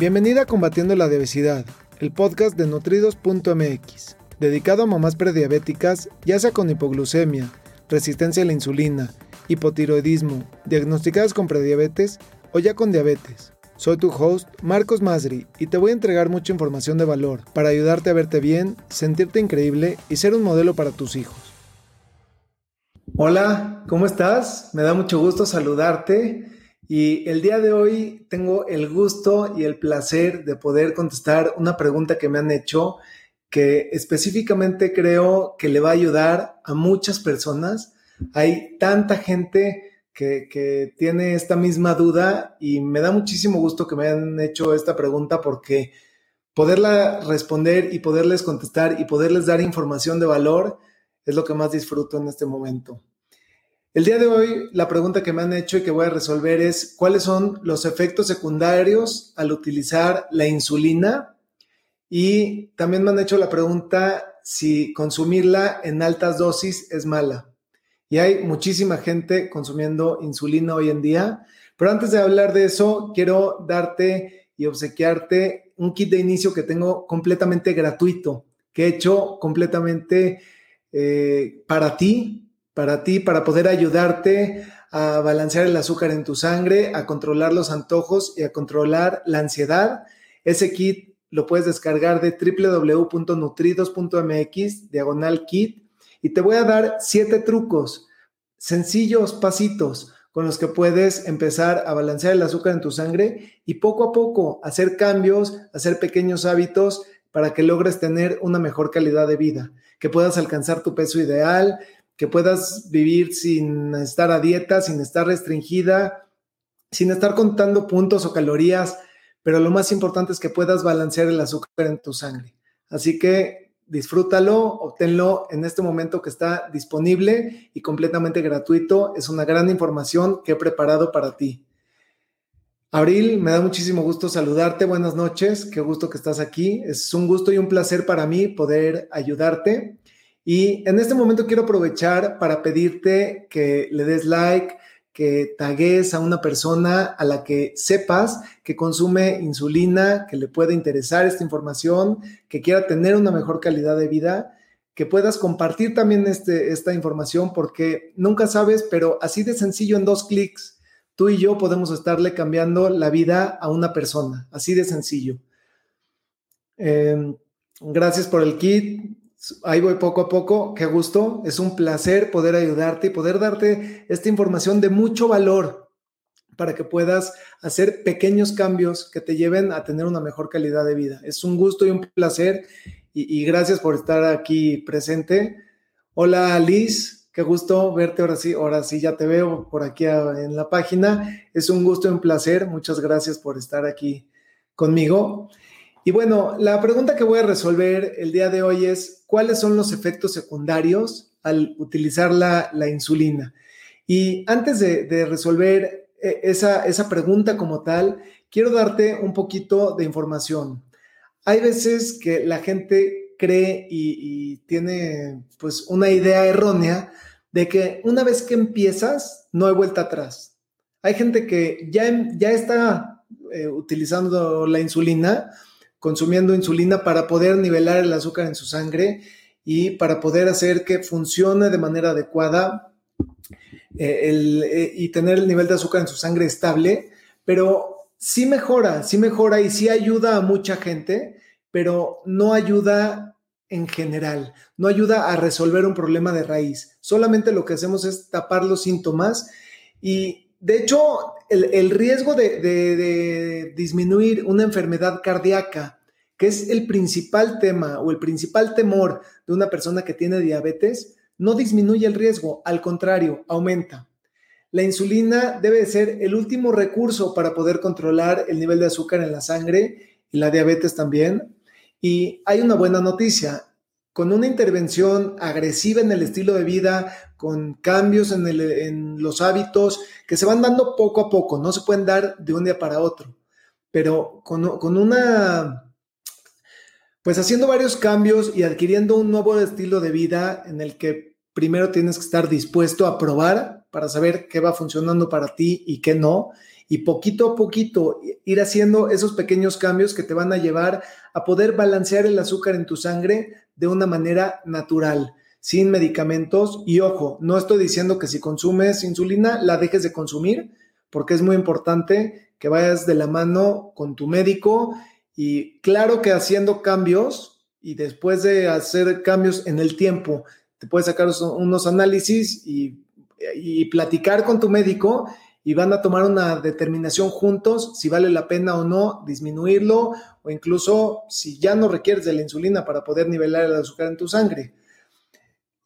Bienvenida a Combatiendo la Obesidad, el podcast de nutridos.mx, dedicado a mamás prediabéticas, ya sea con hipoglucemia, resistencia a la insulina, hipotiroidismo, diagnosticadas con prediabetes o ya con diabetes. Soy tu host, Marcos Masri, y te voy a entregar mucha información de valor para ayudarte a verte bien, sentirte increíble y ser un modelo para tus hijos. Hola, ¿cómo estás? Me da mucho gusto saludarte y el día de hoy tengo el gusto y el placer de poder contestar una pregunta que me han hecho que específicamente creo que le va a ayudar a muchas personas. Hay tanta gente que, tiene esta misma duda y me da muchísimo gusto que me hayan hecho esta pregunta porque poderla responder y poderles contestar y poderles dar información de valor es lo que más disfruto en este momento. El día de hoy, la pregunta que me han hecho y que voy a resolver es cuáles son los efectos secundarios al utilizar la insulina y también me han hecho la pregunta si consumirla en altas dosis es mala. Y hay muchísima gente consumiendo insulina hoy en día, pero antes de hablar de eso, quiero darte y obsequiarte un kit de inicio que tengo completamente gratuito, que he hecho completamente eh, para ti, para ti, para poder ayudarte a balancear el azúcar en tu sangre, a controlar los antojos y a controlar la ansiedad. Ese kit lo puedes descargar de www.nutridos.mx, diagonal kit, y te voy a dar siete trucos, sencillos pasitos con los que puedes empezar a balancear el azúcar en tu sangre y poco a poco hacer cambios, hacer pequeños hábitos para que logres tener una mejor calidad de vida, que puedas alcanzar tu peso ideal, que puedas vivir sin estar a dieta, sin estar restringida, sin estar contando puntos o calorías, pero lo más importante es que puedas balancear el azúcar en tu sangre. Así que disfrútalo, obténlo en este momento que está disponible y completamente gratuito. Es una gran información que he preparado para ti. Abril, me da muchísimo gusto saludarte. Buenas noches, qué gusto que estás aquí. Es un gusto y un placer para mí poder ayudarte. Y en este momento quiero aprovechar para pedirte que le des like, que tagues a una persona a la que sepas que consume insulina, que le pueda interesar esta información, que quiera tener una mejor calidad de vida, que puedas compartir también este, esta información porque nunca sabes, pero así de sencillo en dos clics, tú y yo podemos estarle cambiando la vida a una persona, así de sencillo. Em, gracias por el kit, ahí voy poco a poco, qué gusto, es un placer poder ayudarte y poder darte esta información de mucho valor para que puedas hacer pequeños cambios que te lleven a tener una mejor calidad de vida. Es un gusto y un placer y, gracias por estar aquí presente. Hola Liz, qué gusto verte ahora sí, ahora sí ya te veo por aquí en la página. Es un gusto y un placer, muchas gracias por estar aquí conmigo. Y bueno, la pregunta que voy a resolver el día de hoy es, ¿cuáles son los efectos secundarios al utilizar la, insulina? Y antes de, resolver eh, esa, esa pregunta como tal, quiero darte un poquito de información. Hay veces que la gente cree y, tiene pues una idea errónea de que una vez que empiezas, no hay vuelta atrás. Hay gente que ya, ya está eh, utilizando la insulina, consumiendo insulina para poder nivelar el azúcar en su sangre y para poder hacer que funcione de manera adecuada eh, eh, y tener el nivel de azúcar en su sangre estable, pero sí mejora, sí mejora y sí ayuda a mucha gente, pero no ayuda en general, no ayuda a resolver un problema de raíz. Solamente lo que hacemos es tapar los síntomas y de hecho el, riesgo de, disminuir una enfermedad cardíaca, que es el principal tema o el principal temor de una persona que tiene diabetes, no disminuye el riesgo, al contrario, aumenta. La insulina debe ser el último recurso para poder controlar el nivel de azúcar en la sangre y la diabetes también. Y hay una buena noticia, con una intervención agresiva en el estilo de vida, con cambios en, los hábitos que se van dando poco a poco, no se pueden dar de un día para otro, pero con, una, pues haciendo varios cambios y adquiriendo un nuevo estilo de vida en el que primero tienes que estar dispuesto a probar para saber qué va funcionando para ti y qué no, y poquito a poquito ir haciendo esos pequeños cambios que te van a llevar a poder balancear el azúcar en tu sangre de una manera natural, sin medicamentos. Y ojo, no estoy diciendo que si consumes insulina la dejes de consumir, porque es muy importante que vayas de la mano con tu médico y claro que haciendo cambios y después de hacer cambios en el tiempo, te puedes sacar unos análisis y, y platicar con tu médico y van a tomar una determinación juntos si vale la pena o no disminuirlo o incluso si ya no requieres de la insulina para poder nivelar el azúcar en tu sangre.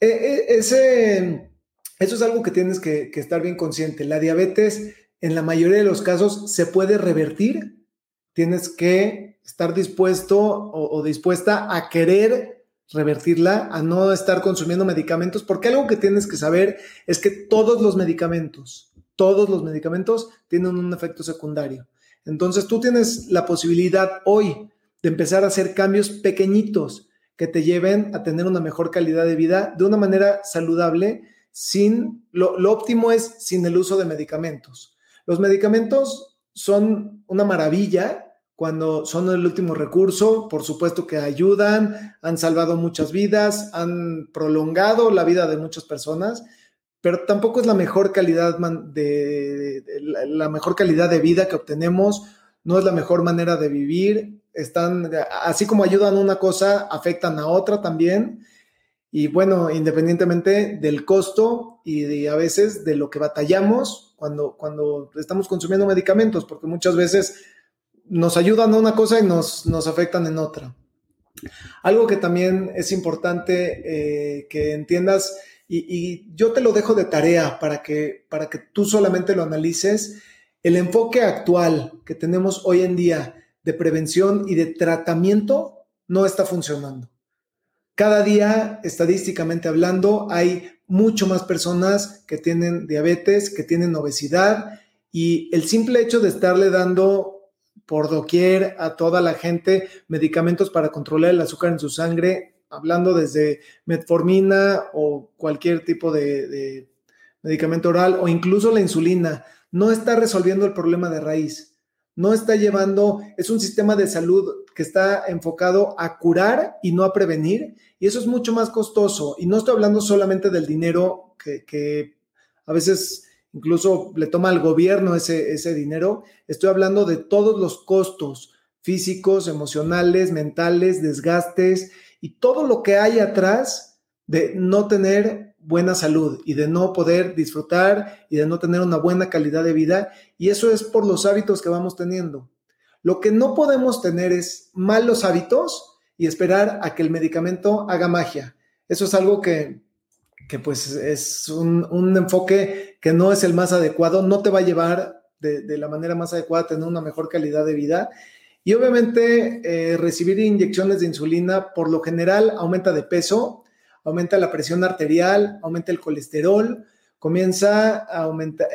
E, e, ese, eso es algo que tienes que, estar bien consciente. La diabetes en la mayoría de los casos se puede revertir. Tienes que estar dispuesto o, o dispuesta a querer revertirla, a no estar consumiendo medicamentos, porque algo que tienes que saber es que todos los medicamentos, todos los medicamentos tienen un efecto secundario. Entonces tú tienes la posibilidad hoy de empezar a hacer cambios pequeñitos que te lleven a tener una mejor calidad de vida de una manera saludable, sin, lo, óptimo es sin el uso de medicamentos. Los medicamentos son una maravilla cuando son el último recurso, por supuesto que ayudan, han salvado muchas vidas, han prolongado la vida de muchas personas, pero tampoco es la mejor calidad de, la mejor calidad de vida que obtenemos, no es la mejor manera de vivir, están, así como ayudan una cosa, afectan a otra también. Y bueno, independientemente del costo y a veces de lo que batallamos cuando, cuando estamos consumiendo medicamentos, porque muchas veces nos ayudan a una cosa y nos, nos afectan en otra. Algo que también es importante eh, que entiendas y, yo te lo dejo de tarea para que, para que tú solamente lo analices. El enfoque actual que tenemos hoy en día de prevención y de tratamiento no está funcionando. Cada día, estadísticamente hablando, hay mucho más personas que tienen diabetes, que tienen obesidad y el simple hecho de estarle dando por doquier a toda la gente medicamentos para controlar el azúcar en su sangre hablando desde metformina o cualquier tipo de, medicamento oral o incluso la insulina, no está resolviendo el problema de raíz. No está llevando, es un sistema de salud que está enfocado a curar y no a prevenir, y eso es mucho más costoso. Y no estoy hablando solamente del dinero que, a veces incluso le toma al gobierno ese, ese dinero, estoy hablando de todos los costos físicos, emocionales, mentales, desgastes y todo lo que hay atrás de no tener buena salud y de no poder disfrutar y de no tener una buena calidad de vida. Y eso es por los hábitos que vamos teniendo. Lo que no podemos tener es malos hábitos y esperar a que el medicamento haga magia. Eso es algo que, pues es un, enfoque que no es el más adecuado, no te va a llevar de, de la manera más adecuada a tener una mejor calidad de vida y obviamente eh, recibir inyecciones de insulina por lo general aumenta de peso, aumenta la presión arterial, aumenta el colesterol, comienza a aumentar.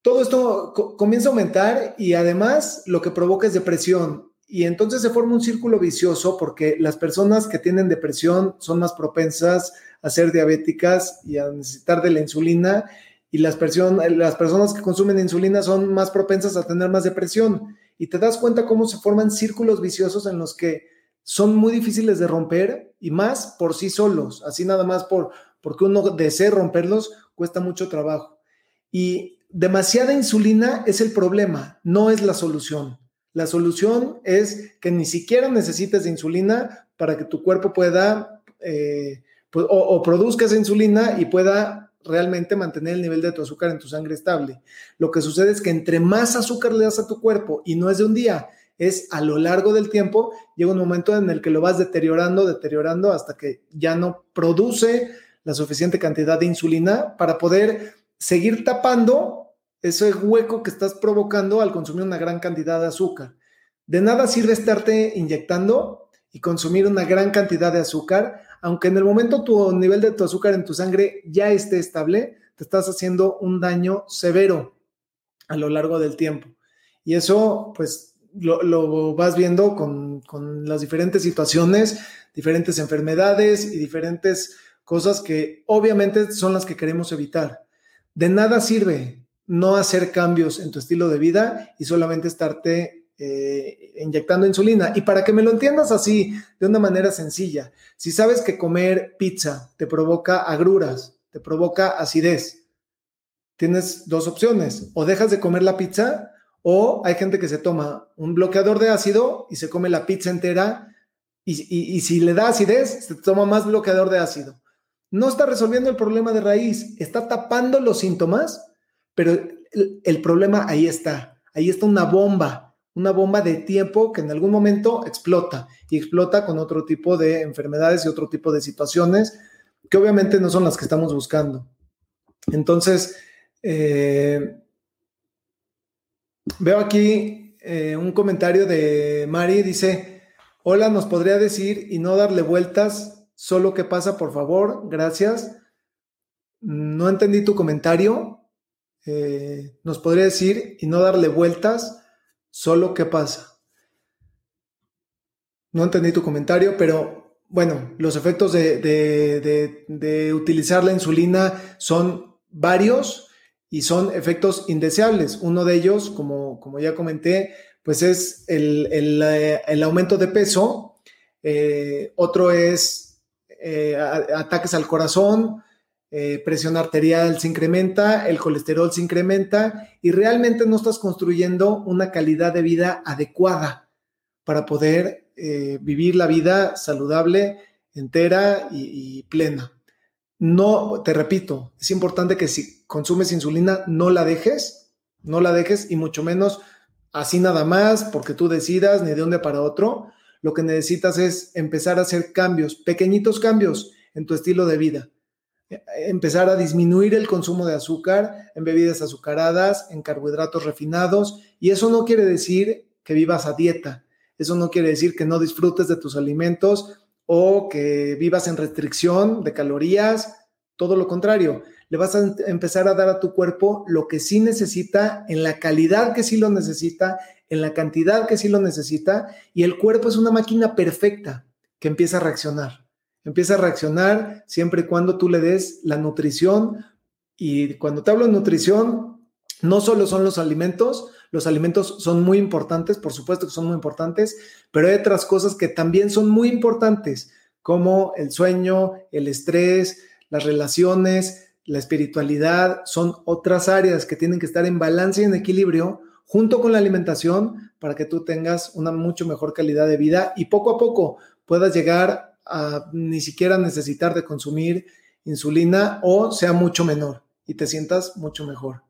Todo esto comienza a aumentar y además lo que provoca es depresión. Y entonces se forma un círculo vicioso porque las personas que tienen depresión son más propensas a ser diabéticas y a necesitar de la insulina y las, las personas que consumen insulina son más propensas a tener más depresión y te das cuenta cómo se forman círculos viciosos en los que son muy difíciles de romper y más por sí solos, así nada más por porque uno desea romperlos cuesta mucho trabajo. Y demasiada insulina es el problema, no es la solución. La solución es que ni siquiera necesites de insulina para que tu cuerpo pueda eh, o, o produzca esa insulina y pueda realmente mantener el nivel de tu azúcar en tu sangre estable. Lo que sucede es que entre más azúcar le das a tu cuerpo y no es de un día, es a lo largo del tiempo, llega un momento en el que lo vas deteriorando, deteriorando hasta que ya no produce la suficiente cantidad de insulina para poder seguir tapando ese hueco que estás provocando al consumir una gran cantidad de azúcar. De nada sirve estarte inyectando y consumir una gran cantidad de azúcar aunque en el momento tu nivel de tu azúcar en tu sangre ya esté estable, te estás haciendo un daño severo a lo largo del tiempo. Y eso, pues, lo, vas viendo con, con, las diferentes situaciones, diferentes enfermedades y diferentes cosas que obviamente son las que queremos evitar. De nada sirve no hacer cambios en tu estilo de vida y solamente estarte eh, inyectando insulina. Y para que me lo entiendas así, de una manera sencilla, si sabes que comer pizza te provoca agruras, te provoca acidez, tienes dos opciones, o dejas de comer la pizza o hay gente que se toma un bloqueador de ácido y se come la pizza entera y, si le da acidez, se toma más bloqueador de ácido. No está resolviendo el problema de raíz, está tapando los síntomas, pero el problema ahí está. Ahí está una bomba una bomba de tiempo que en algún momento explota y explota con otro tipo de enfermedades y otro tipo de situaciones que obviamente no son las que estamos buscando. Entonces, eh, veo aquí eh, un comentario de Mari, dice, hola, ¿nos podría decir y no darle vueltas solo qué pasa, por favor? Gracias. No entendí tu comentario. Eh, ¿Nos podría decir y no darle vueltas? Solo qué pasa. No entendí tu comentario, pero bueno, los efectos de, utilizar la insulina son varios y son efectos indeseables. Uno de ellos, como, como ya comenté, pues es el, aumento de peso. Eh, otro es eh, ataques al corazón, eh, presión arterial se incrementa, el colesterol se incrementa y realmente no estás construyendo una calidad de vida adecuada para poder eh, vivir la vida saludable, entera y, plena. No, te repito, es importante que si consumes insulina no la dejes, no la dejes y mucho menos así nada más porque tú decidas ni de dónde para otro. Lo que necesitas es empezar a hacer cambios, pequeñitos cambios en tu estilo de vida empezar a disminuir el consumo de azúcar en bebidas azucaradas, en carbohidratos refinados, y eso no quiere decir que vivas a dieta, eso no quiere decir que no disfrutes de tus alimentos o que vivas en restricción de calorías, todo lo contrario, le vas a empezar a dar a tu cuerpo lo que sí necesita, en la calidad que sí lo necesita, en la cantidad que sí lo necesita, y el cuerpo es una máquina perfecta que empieza a reaccionar empieza a reaccionar siempre y cuando tú le des la nutrición. Y cuando te hablo de nutrición, no solo son los alimentos, los alimentos son muy importantes, por supuesto que son muy importantes, pero hay otras cosas que también son muy importantes, como el sueño, el estrés, las relaciones, la espiritualidad, son otras áreas que tienen que estar en balance y en equilibrio junto con la alimentación para que tú tengas una mucho mejor calidad de vida y poco a poco puedas llegar a ni siquiera necesitar de consumir insulina o sea mucho menor y te sientas mucho mejor.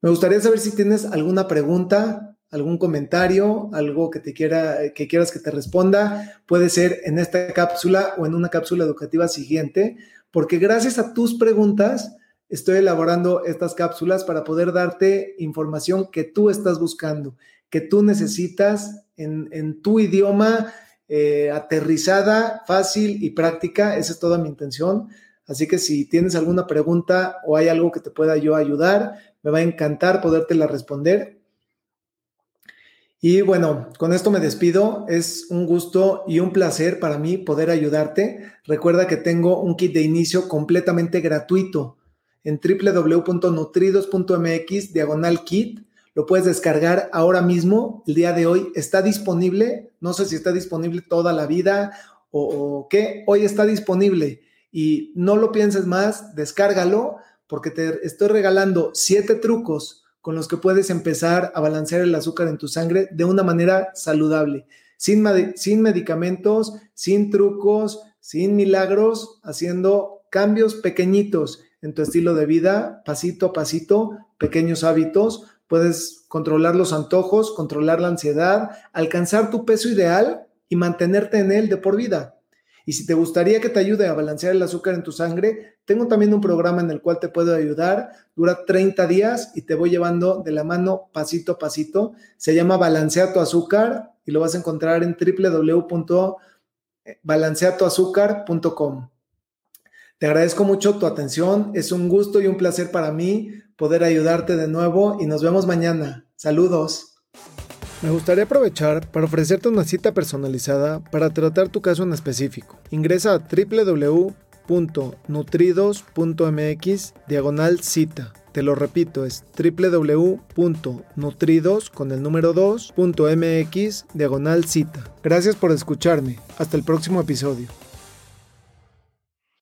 Me gustaría saber si tienes alguna pregunta, algún comentario, algo que te quiera que quieras que te responda, puede ser en esta cápsula o en una cápsula educativa siguiente, porque gracias a tus preguntas estoy elaborando estas cápsulas para poder darte información que tú estás buscando, que tú necesitas en, en tu idioma, eh, aterrizada, fácil y práctica. Esa es toda mi intención. Así que si tienes alguna pregunta o hay algo que te pueda yo ayudar, me va a encantar podértela responder. Y bueno, con esto me despido. Es un gusto y un placer para mí poder ayudarte. Recuerda que tengo un kit de inicio completamente gratuito en www.nutridos.mx diagonal kit lo puedes descargar ahora mismo, el día de hoy. Está disponible, no sé si está disponible toda la vida o, qué, hoy está disponible. Y no lo pienses más, descárgalo porque te estoy regalando siete trucos con los que puedes empezar a balancear el azúcar en tu sangre de una manera saludable, sin, medicamentos, sin trucos, sin milagros, haciendo cambios pequeñitos en tu estilo de vida, pasito a pasito, pequeños hábitos Puedes controlar los antojos, controlar la ansiedad, alcanzar tu peso ideal y mantenerte en él de por vida. Y si te gustaría que te ayude a balancear el azúcar en tu sangre, tengo también un programa en el cual te puedo ayudar. Dura 30 días y te voy llevando de la mano pasito a pasito. Se llama Balancea tu azúcar y lo vas a encontrar en www.balanceatoazúcar.com. Te agradezco mucho tu atención. Es un gusto y un placer para mí poder ayudarte de nuevo y nos vemos mañana. Saludos. Me gustaría aprovechar para ofrecerte una cita personalizada para tratar tu caso en específico. Ingresa a www.nutridos.mx diagonal cita Te lo repito, es www.nutridos con el número 2.mx diagonal cita. Gracias por escucharme. Hasta el próximo episodio.